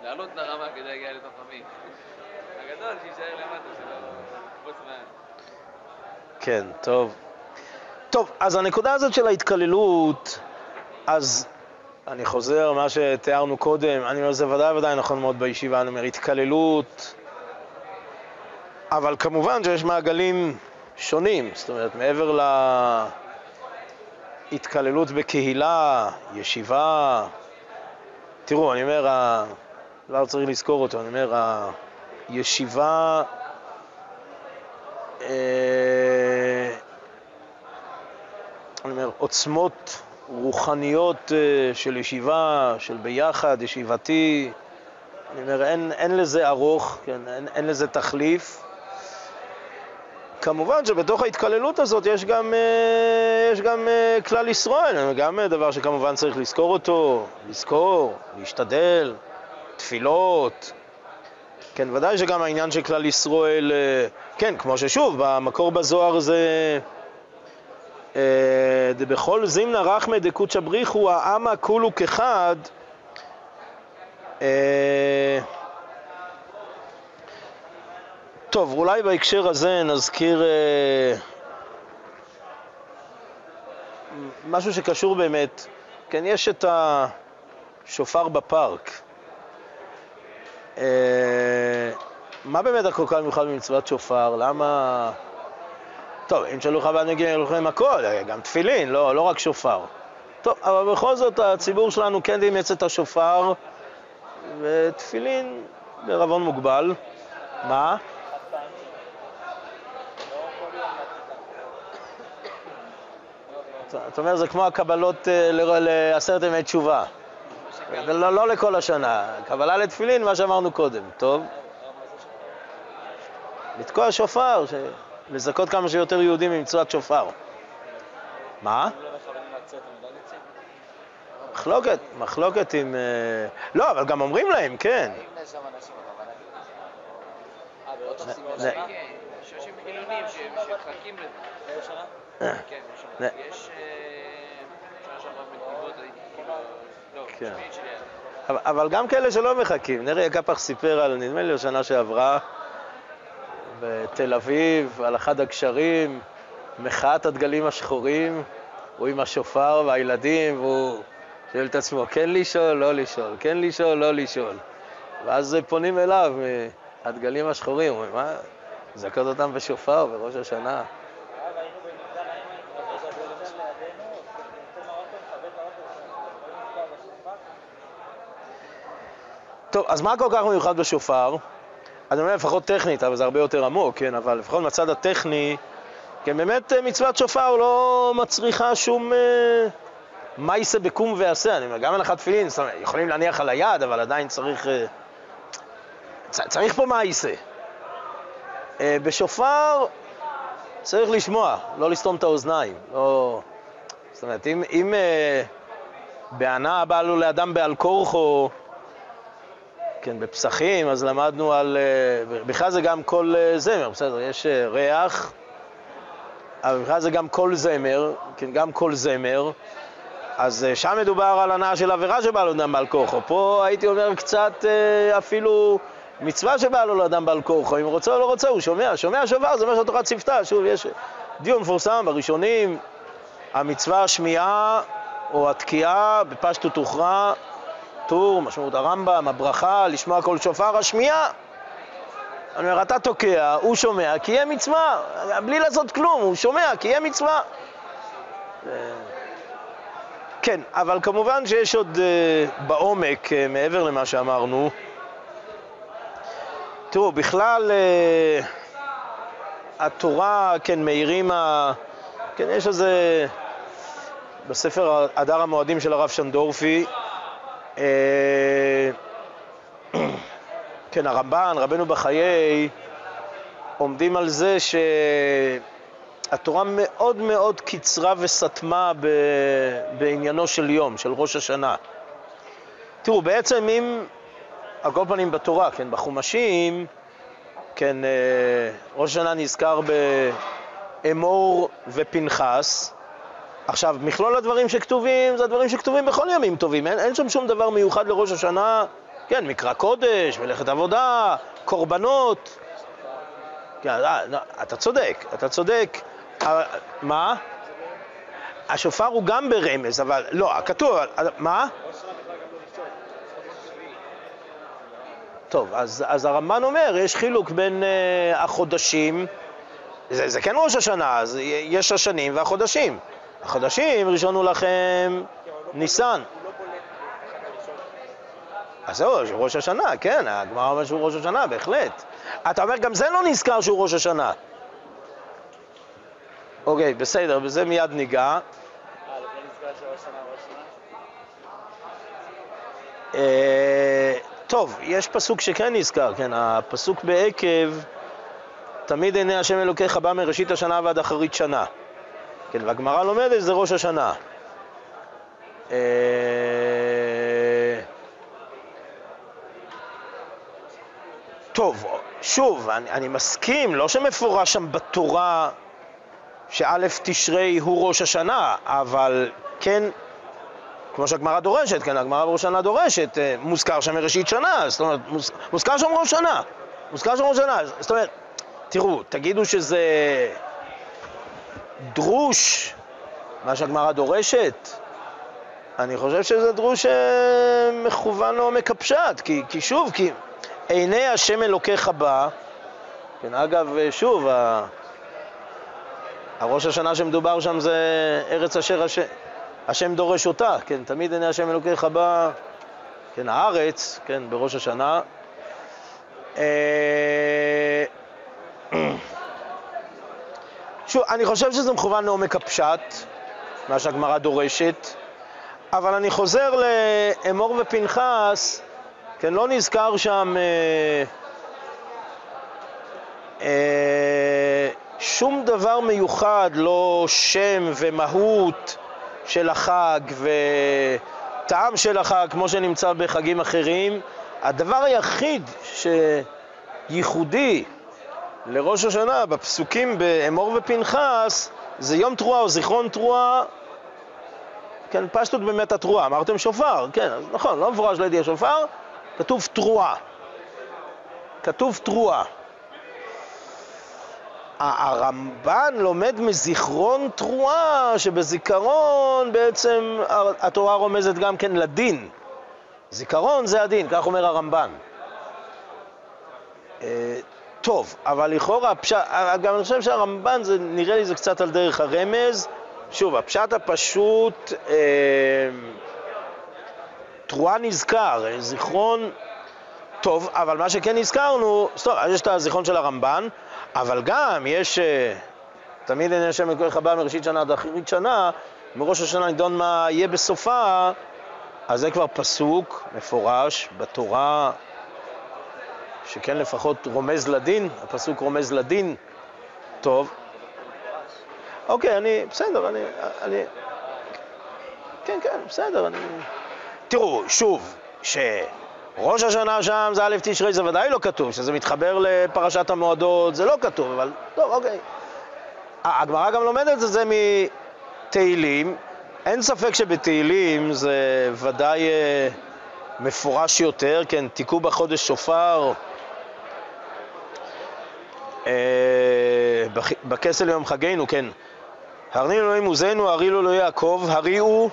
לעלות לרמה כדי להגיע לתוך עמי. הגדול שיישאר למטה שלא... כן, טוב. טוב, אז הנקודה הזאת של ההתקללות, אז אני חוזר, מה שתיארנו קודם, אני אומר, זה ודאי ודאי נכון מאוד בישיבה, אני אומר, התקללות, אבל כמובן שיש מעגלים שונים, זאת אומרת, מעבר להתקללות בקהילה, ישיבה, תראו, אני אומר, לא צריך לזכור אותו, אני אומר, הישיבה אה, אני אומר, עוצמות רוחניות אה, של ישיבה, של ביחד, ישיבתי, אני אומר, אין, אין לזה ארוך, כן, אין, אין לזה תחליף. כמובן שבתוך ההתקללות הזאת יש גם, אה, יש גם כלל ישראל, גם דבר שכמובן צריך לזכור אותו, לזכור, להשתדל, תפילות. כן, ודאי שגם העניין של כלל ישראל, כן, כמו ששוב, במקור בזוהר זה... דבכל זימנה רחמא דקודשא בריחו העמא כולו כחד טוב, אולי בהקשר הזה נזכיר משהו שקשור באמת, כן, יש את השופר בפארק. מה באמת הכל כך מיוחד במצוות שופר? למה... טוב, אם תשאלו חב"ד מגיעים לכם הכל, גם תפילין, לא, לא רק שופר. טוב, אבל בכל זאת הציבור שלנו כן אימץ את השופר, ותפילין בערבון מוגבל. מה? אתה אומר, זה כמו הקבלות אה, לעשרת ימי תשובה. לא, לא לכל השנה. קבלה לתפילין, מה שאמרנו קודם. טוב. לתקוע שופר, לזכות כמה שיותר יהודים ממצוות שופר. מה? מחלוקת, מחלוקת עם... לא, אבל גם אומרים להם, כן. אבל גם כאלה שלא מחכים. נרי קפח סיפר על, נדמה לי, השנה שעברה, בתל אביב, על אחד הגשרים, מחאת הדגלים השחורים, הוא עם השופר והילדים, והוא שואל את עצמו, כן לשאול, לא לשאול, כן לשאול, לא לשאול. ואז פונים אליו מהדגלים השחורים, אומרים, מה, זכות אותם בשופר בראש השנה. טוב, אז מה כל כך מיוחד בשופר? אני אומר לפחות טכנית, אבל זה הרבה יותר עמוק, כן? אבל לפחות מהצד הטכני, כן, באמת אה, מצוות שופר לא מצריכה שום אה, מייסה בקום ועשה. אני אומר, גם הנחת תפילין, זאת אומרת, יכולים להניח על היד, אבל עדיין צריך... אה, צריך פה מייסה. בשופר צריך לשמוע, לא לסתום את האוזניים. לא... זאת אומרת, אם, אם בענה בא לו לאדם בעל כורחו, כן, בפסחים, אז למדנו על... אה, בכלל זה גם כל אה, זמר, בסדר, יש אה, ריח, אבל בכלל זה גם כל זמר, כן, גם כל זמר. אז שם מדובר על הנאה של עבירה שבא לו אדם בעל כורחו. פה הייתי אומר קצת אפילו מצווה שבא לו לאדם בעל כורחו. אם הוא רוצה או לא רוצה, הוא שומע. שומע שובר, זה מה שהתורה ציוותה. שוב, יש דיון מפורסם בראשונים, המצווה השמיעה או התקיעה בפשטות הוכרע טור, משמעות הרמב"ם, הברכה, לשמוע קול שופר, השמיעה. אני אומר, אתה תוקע, הוא שומע, כי יהיה מצווה, בלי לעשות כלום, הוא שומע, כי יהיה מצווה. כן, אבל כמובן שיש עוד uh, בעומק, uh, מעבר למה שאמרנו. תראו, בכלל, התורה, כן, מאירים. כן, יש איזה... בספר הדר המועדים של הרב שנדורפי, אה, <clears throat> כן, הרמב"ן, רבנו בחיי, עומדים על זה שהתורה מאוד מאוד קיצרה וסתמה ב... בעניינו של יום, של ראש השנה. תראו, בעצם אם, על כל פנים בתורה, כן, בחומשים, כן, אה, ראש השנה נזכר באמור ופנחס, עכשיו, מכלול הדברים שכתובים זה הדברים שכתובים בכל ימים טובים, אין, אין שם שום דבר מיוחד לראש השנה, כן, מקרא קודש, מלאכת עבודה, קורבנות. כן, אה, לא, אתה צודק, אתה צודק. אבל, מה? השופר הוא גם ברמז, אבל לא, כתוב, מה? טוב, אז, אז הרמב"ן אומר, יש חילוק בין uh, החודשים, זה, זה כן ראש השנה, אז יש השנים והחודשים. החודשים ראשון הוא לכם ניסן. אז זהו, ראש השנה, כן, הגמרא אומר שהוא ראש השנה, בהחלט. אתה אומר, גם זה לא נזכר שהוא ראש השנה. אוקיי, בסדר, בזה מיד ניגע. אה, טוב, יש פסוק שכן נזכר, כן, הפסוק בעקב, תמיד עיני השם אלוקיך בא מראשית השנה ועד אחרית שנה. כן, והגמרא לומדת זה ראש השנה. אה, טוב, שוב, אני, אני מסכים, לא שמפורש שם בתורה שא' תשרי הוא ראש השנה, אבל כן, כמו שהגמרא דורשת, כן, הגמרא בראש השנה דורשת, אה, מוזכר שם מראשית שנה, זאת אומרת, מוזכר שם ראש שנה, מוזכר שם ראש שנה, זאת אומרת, תראו, תגידו שזה דרוש, מה שהגמרא דורשת, אני חושב שזה דרוש אה, מכוון לעומק הפשט, כי, כי שוב, כי עיני השם אלוקיך בא, כן, אגב, אה, שוב, ה... הראש השנה שמדובר שם זה ארץ אשר השם, השם דורש אותה, כן, תמיד עיני השם אלוקיך בא, כן, הארץ, כן, בראש השנה. <clears throat> שוב, אני חושב שזה מכוון לעומק הפשט, מה שהגמרא דורשת, אבל אני חוזר לאמור ופנחס, כן, לא נזכר שם אה, אה, שום דבר מיוחד, לא שם ומהות של החג וטעם של החג, כמו שנמצא בחגים אחרים. הדבר היחיד שייחודי לראש השנה, בפסוקים באמור ופנחס, זה יום תרועה או זיכרון תרועה, כן, פשטות באמת התרועה, אמרתם שופר, כן, נכון, לא מפורש לידי השופר, כתוב תרועה. כתוב תרועה. הרמב"ן לומד מזיכרון תרועה, שבזיכרון בעצם התורה רומזת גם כן לדין. זיכרון זה הדין, כך אומר הרמב"ן. אה, טוב, אבל לכאורה, גם אני חושב שהרמב"ן, זה, נראה לי זה קצת על דרך הרמז. שוב, הפשט הפשוט, אה, תרועה נזכר, זיכרון טוב, אבל מה שכן הזכרנו, סטוב, אז יש את הזיכרון של הרמב"ן, אבל גם יש, אה, תמיד אין השם מכוח הבא מראשית שנה עד אחרית שנה, מראש השנה נידון מה יהיה בסופה, אז זה כבר פסוק מפורש בתורה, שכן לפחות רומז לדין, הפסוק רומז לדין, טוב. אוקיי, אני, בסדר, אני, אני, כן, כן, בסדר, אני... תראו, שוב, שראש השנה שם זה א' תשרי, זה ודאי לא כתוב, שזה מתחבר לפרשת המועדות, זה לא כתוב, אבל טוב, אוקיי. הגמרא גם לומדת את זה מתהילים, אין ספק שבתהילים זה ודאי אה, מפורש יותר, כן, תיקעו בחודש שופר, בכסל יום חגנו, כן. הרנינו אלוהים עוזנו, הריעו אלוהי יעקב, הריעו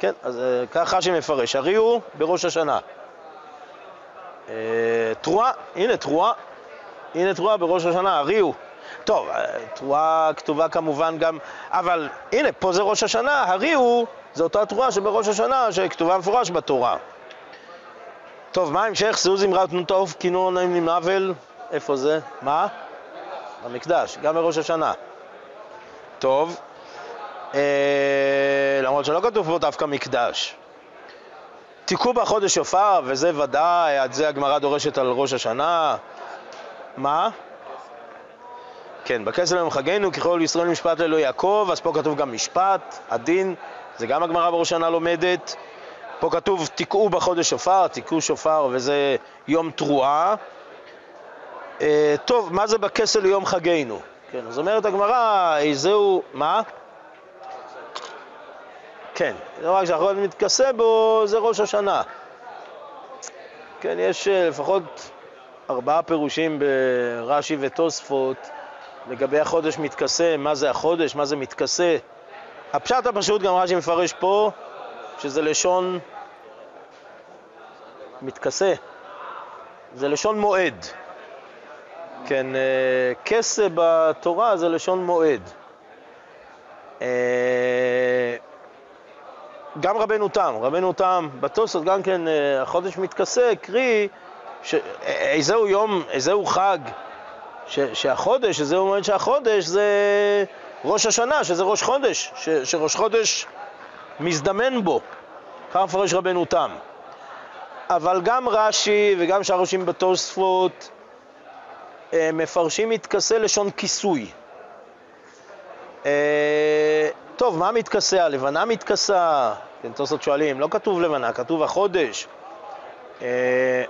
כן, אז אה, ככה רש"י מפרש, הריעו בראש השנה. אה, תרועה, הנה תרועה, הנה תרועה בראש השנה, הריעו. טוב, אה, תרועה כתובה כמובן גם, אבל הנה, פה זה ראש השנה, הריעו זה אותה תרועה שבראש השנה שכתובה מפורש בתורה. טוב, מה המשך? שאו זמרה ותנו טוב, כינון נעים נמנבל, איפה זה? מה? במקדש, גם בראש השנה. טוב, אה, למרות שלא כתוב פה דווקא מקדש. תיקעו בחודש שופר, וזה ודאי, עד זה הגמרא דורשת על ראש השנה. מה? כן, בכסל יום חגנו, ככל ישראל משפט לאלוהי יעקב, אז פה כתוב גם משפט, הדין, זה גם הגמרא בראש השנה לומדת. פה כתוב תיקעו בחודש שופר, תיקעו שופר, וזה יום תרועה. אה, טוב, מה זה בכסל יום חגנו? כן, אז אומרת הגמרא, איזהו, מה? כן, לא רק שהחול מתכסה בו, זה ראש השנה. כן, יש אה, לפחות ארבעה פירושים ברש"י ותוספות לגבי החודש מתכסה, מה זה החודש, מה זה מתכסה. הפשט הפשוט, גם רש"י מפרש פה, שזה לשון מתכסה, זה לשון מועד. כן, אה, כסה בתורה זה לשון מועד. אה, גם רבנו תם, רבנו תם בתוספות גם כן אה, החודש מתכסה, קרי. איזהו יום, איזהו חג ש... שהחודש, איזהו מועד שהחודש זה ראש השנה, שזה ראש חודש, ש... שראש חודש מזדמן בו, כך מפרש רבנו תם. אבל גם רש"י וגם שאר ראשים בתוספות אה, מפרשים מתכסה לשון כיסוי. אה, טוב, מה מתכסה? הלבנה מתכסה? כן, תוספות שואלים, לא כתוב לבנה, כתוב החודש. אה,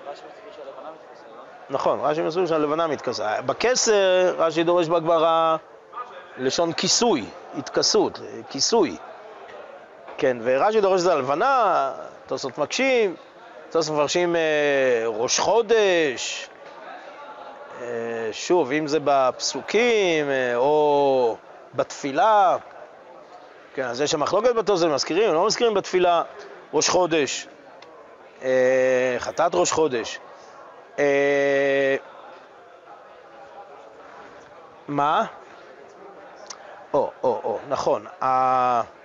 נכון, רש"י מסביר שהלבנה מתכסה. בכסר, רש"י דורש בגמרא לשון כיסוי, התכסות, כיסוי. כן, ורש"י דורש את זה הלבנה, תוספות מקשים, תוספות מפרשים אה, ראש חודש, אה, שוב, אם זה בפסוקים או בתפילה, כן, אז יש שם מחלוקת בתוספות, מזכירים, לא מזכירים בתפילה ראש חודש, אה, חטאת ראש חודש. אה, מה? או, או, או, נכון. ה...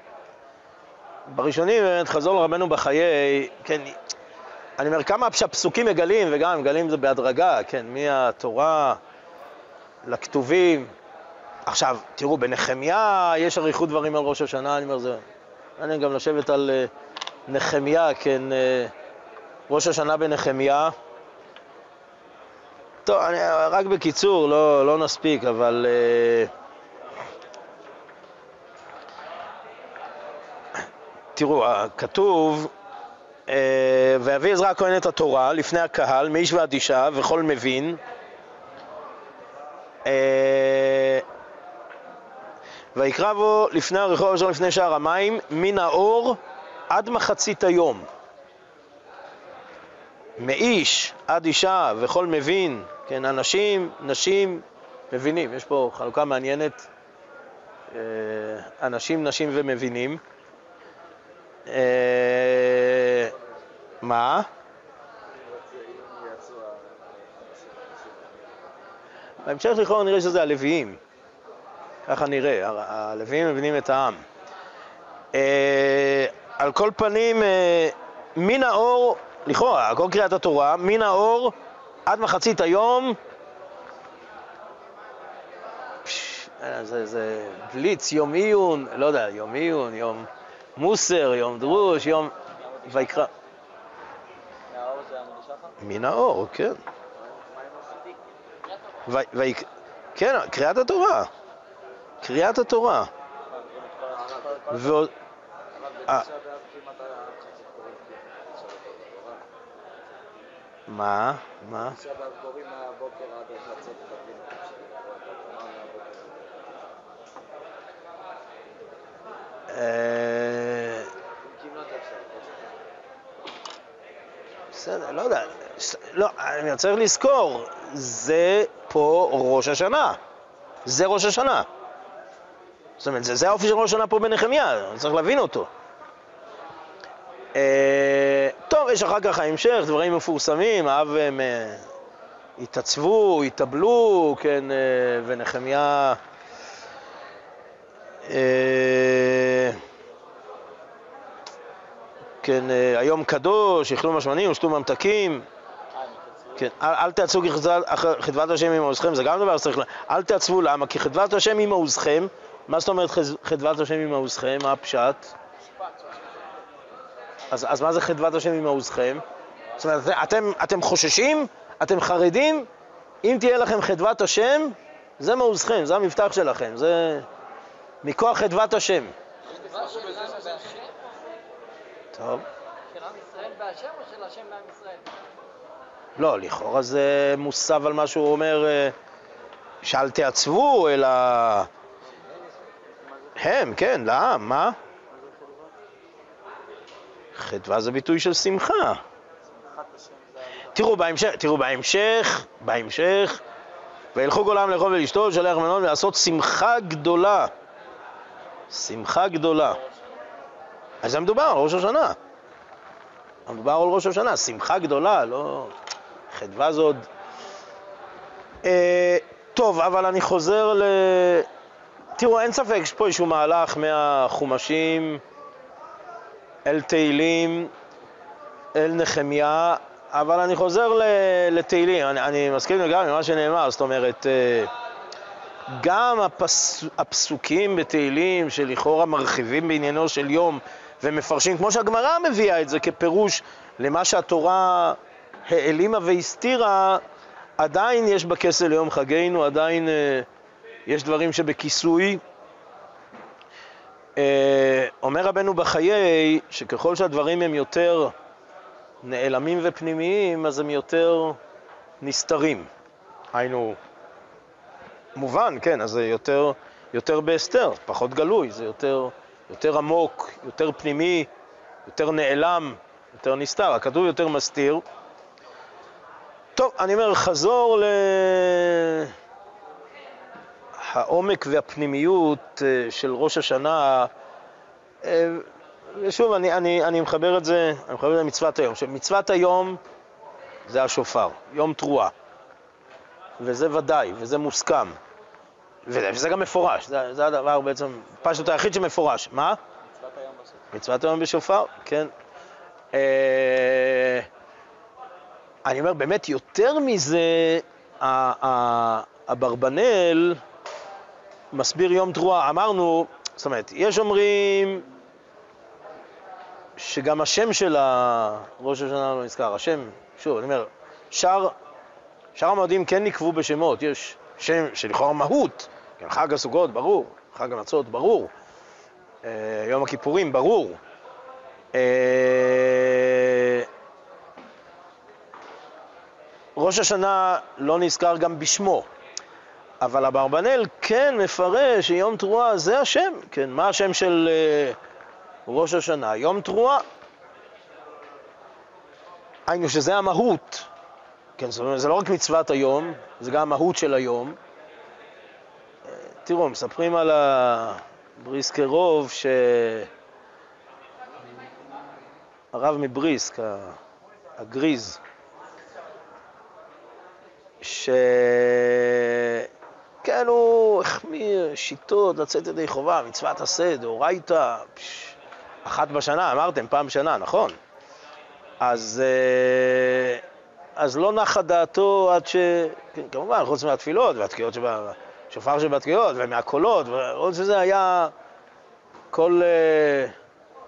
בראשונים באמת חזור לרבנו בחיי, כן, אני אומר, כמה הפסוקים מגלים, וגם מגלים זה בהדרגה, כן, מהתורה לכתובים, עכשיו, תראו, בנחמיה יש אריכות דברים על ראש השנה, אני אומר, זה מעניין גם לשבת על uh, נחמיה, כן, uh, ראש השנה בנחמיה. טוב, אני, רק בקיצור, לא, לא נספיק, אבל... Uh, תראו, כתוב, uh, ויביא עזרא הכהן את התורה לפני הקהל, מאיש ועד אישה וכל מבין. Uh, ויקרא בו לפני הרחוב הראשון לפני שער המים, מן האור עד מחצית היום. מאיש עד אישה וכל מבין כן, אנשים, נשים, מבינים, יש פה חלוקה מעניינת, אה, אנשים, נשים ומבינים. אה, מה? בהמשך לכאורה נראה שזה הלוויים, ככה נראה, הלוויים מבינים את העם. אה, על כל פנים, אה, מן האור, לכאורה, כל קריאת התורה, מן האור עד מחצית היום, זה בליץ, יום עיון, לא יודע, יום עיון, יום מוסר, יום דרוש, יום ויקרא. מן האור, כן. כן, קריאת התורה. קריאת התורה. אה. מה? מה? תשעה באב קוראים מהבוקר עד חצות תבין אה, כמעט אפשר. בסדר, לא יודע. לא, אני צריך לזכור, זה פה ראש השנה. זה ראש השנה. זאת אומרת, זה, זה האופי של ראש השנה פה בנחמיה, צריך להבין אותו. אה, טוב, יש אחר כך ההמשך, דברים מפורסמים, האב הם אה, התעצבו, התאבלו, כן, אה, ונחמיה... אה, כן, אה, היום קדוש, אכלו משמנים ושתו ממתקים. כן, אל, אל תעצבו כי חדוות- השם עם מעוזכם, זה גם דבר שצריך ל... אל תעצבו, למה? כי חדוות השם עם מעוזכם, מה זאת אומרת חדוות השם עם מעוזכם? מה הפשט? אז, אז מה זה חדוות השם עם מעוזכם? זאת אומרת, אתם, אתם חוששים? אתם חרדים? אם תהיה לכם חדוות השם, זה מעוזכם, זה המבטח שלכם, זה מכוח חדוות השם. טוב. של עם ישראל בהשם או של השם בעם ישראל? לא, לכאורה זה מוסב על מה שהוא אומר, אה, שאל תעצבו, אלא... הם, כן, לעם, מה? חדווה זה ביטוי של שמחה. תראו בהמשך, תראו בהמשך, בהמשך, וילכו כל העם לאכול ולשתות, שלח מנות ולעשות שמחה גדולה. שמחה גדולה. אז זה מדובר על ראש השנה. מדובר על ראש השנה, שמחה גדולה, לא... חדווה זה עוד... אה, טוב, אבל אני חוזר ל... תראו, אין ספק שפה איזשהו מהלך מהחומשים אל תהילים, אל נחמיה, אבל אני חוזר ל... לתהילים, אני, אני מסכים לגמרי עם מה שנאמר, זאת אומרת, אה, גם הפס... הפסוקים בתהילים שלכאורה מרחיבים בעניינו של יום ומפרשים, כמו שהגמרא מביאה את זה כפירוש למה שהתורה העלימה והסתירה, עדיין יש בכסל ליום חגנו, עדיין אה, יש דברים שבכיסוי. אה, אומר רבנו בחיי, שככל שהדברים הם יותר נעלמים ופנימיים, אז הם יותר נסתרים. היינו, מובן, כן, אז זה יותר, יותר בהסתר, פחות גלוי, זה יותר, יותר עמוק, יותר פנימי, יותר נעלם, יותר נסתר. הכתוב יותר מסתיר. טוב, אני אומר, חזור לעומק והפנימיות אה, של ראש השנה. אה, ושוב, אני, אני, אני מחבר את זה, אני מחבר את זה למצוות היום. שמצוות היום זה השופר, יום תרועה. וזה ודאי, וזה מוסכם. וזה, וזה גם מפורש, זה, זה הדבר בעצם, פשוט היחיד שמפורש. מה? מצוות היום בסוף. מצוות היום בשופר, כן. אה, אני אומר, באמת, יותר מזה, אברבנאל מסביר יום תרועה. אמרנו, זאת אומרת, יש אומרים שגם השם של ראש השנה לא נזכר. השם, שוב, אני אומר, שאר, המועדים כן נקבעו בשמות. יש שם שלכאורה מהות, כן, חג הסוכות, ברור, חג המצות, ברור. אה, יום הכיפורים, ברור. אה, ראש השנה לא נזכר גם בשמו, אבל אברבנאל כן מפרש שיום תרועה זה השם, כן, מה השם של אה, ראש השנה? יום תרועה. היינו שזה המהות, כן, זאת אומרת, זה לא רק מצוות היום, זה גם המהות של היום. תראו, מספרים על הבריסקרוב ש... הרב מבריסק, הגריז, ש... כן, הוא החמיר שיטות לצאת ידי חובה, מצוות עשה, דאורייתא, אחת בשנה, אמרתם, פעם בשנה, נכון? אז, אה, אז לא נחה דעתו עד ש... כן, כמובן, חוץ מהתפילות והתקיעות שבה... שופר שבתקיעות ומהקולות, ועוד שזה היה... כל אה,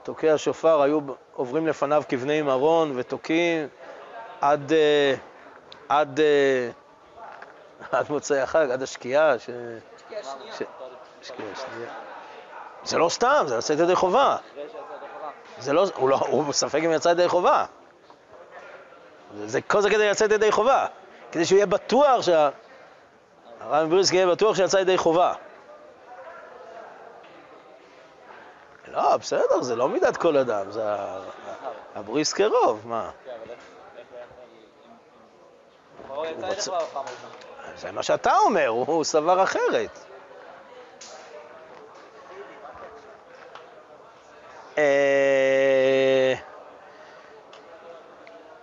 תוקעי השופר היו עוברים לפניו כבני מרון ותוקעים עד, אה, עד, אה, עד מוצאי החג, עד השקיעה. ש... ש... שקיעה שנייה. זה לא סתם, זה לצאת ידי חובה. זה לא, הוא, לא, הוא בספק אם יצא ידי חובה. זה, כל זה כדי לצאת ידי חובה. כדי שהוא יהיה בטוח שה... הרב מבריסק יהיה בטוח שיצא ידי חובה. לא, בסדר, זה לא מידת כל אדם, זה ה- הבריסקר רוב, מה? זה מה שאתה אומר, הוא, סבר אחרת. אה,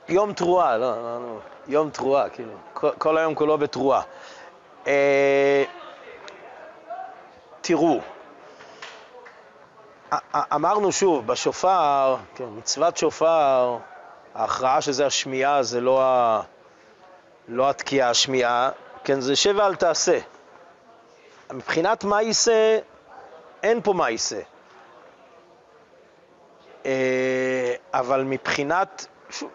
יום תרועה, לא, לא, לא, יום תרועה, כאילו, כל היום כולו בתרועה. אה, תראו, אמרנו שוב, בשופר, כן, מצוות שופר, ההכרעה שזה השמיעה זה לא ה... לא התקיעה, השמיעה, כן, זה שבע אל תעשה. מבחינת מה יישא, אין פה מה יישא. אה, אבל מבחינת,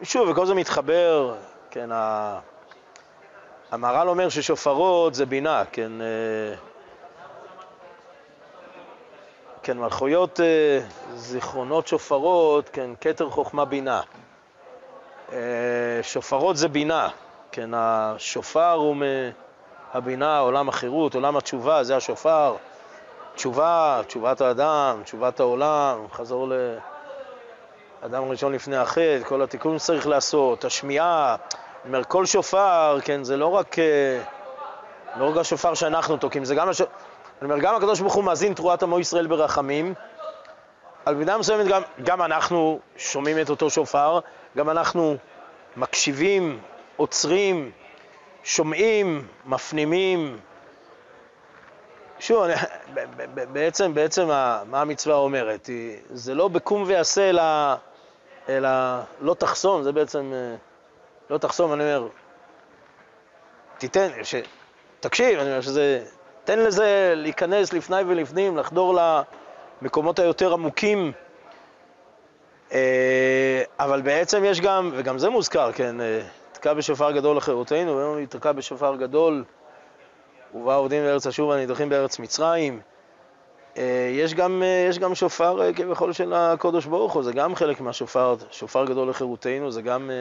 שוב, וכל זה מתחבר, כן, המהר"ל אומר ששופרות זה בינה, כן, אה, כן, מלכויות, אה, זיכרונות שופרות, כן, כתר חוכמה בינה. אה, שופרות זה בינה, כן, השופר הוא מהבינה, עולם החירות, עולם התשובה, זה השופר. תשובה, תשובת האדם, תשובת העולם, חזור לאדם ראשון לפני החטא, כל התיקון שצריך לעשות, השמיעה, אני אומר, כל שופר, כן, זה לא רק, אה, לא רק השופר שאנחנו תוקעים, זה גם, הש... אני אומר, גם הקדוש ברוך הוא מאזין תרועת עמו ישראל ברחמים, על מידה מסוימת גם, גם אנחנו שומעים את אותו שופר, גם אנחנו מקשיבים, עוצרים, שומעים, מפנימים. שוב, אני, בעצם, בעצם מה המצווה אומרת? זה לא בקום ועשה, אלא, אלא לא תחסום, זה בעצם, אה, לא תחסום, אני אומר, תיתן, ש, תקשיב, אני אומר שזה, תן לזה להיכנס לפני ולפנים, לחדור למקומות היותר עמוקים. אה, אבל בעצם יש גם, וגם זה מוזכר, כן, אה, תקע בשופר גדול לחירותנו, ויום תקע בשופר גדול, ובא עובדים בארץ אשור והנידחים בארץ מצרים. אה, יש גם, יש גם שופר כביכול של הקודש ברוך הוא, זה גם חלק מהשופר, שופר גדול לחירותנו, זה גם,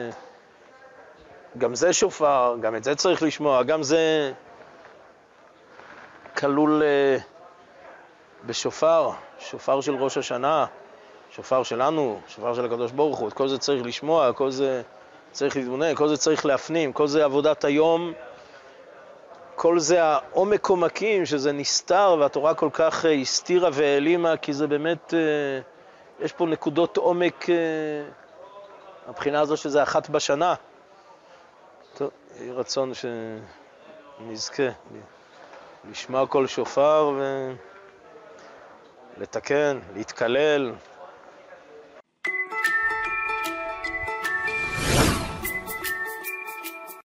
גם זה שופר, גם את זה צריך לשמוע, גם זה כלול אה, בשופר, שופר של ראש השנה, שופר שלנו, שופר של הקדוש ברוך הוא, את כל זה צריך לשמוע, כל זה צריך להתבונן, כל זה צריך להפנים, כל זה עבודת היום, כל זה העומק עומקים, שזה נסתר, והתורה כל כך אה, הסתירה והעלימה, כי זה באמת, אה, יש פה נקודות עומק, מבחינה הזו שזה אחת בשנה. יהי רצון שנזכה לשמוע כל שופר ולתקן, להתקלל.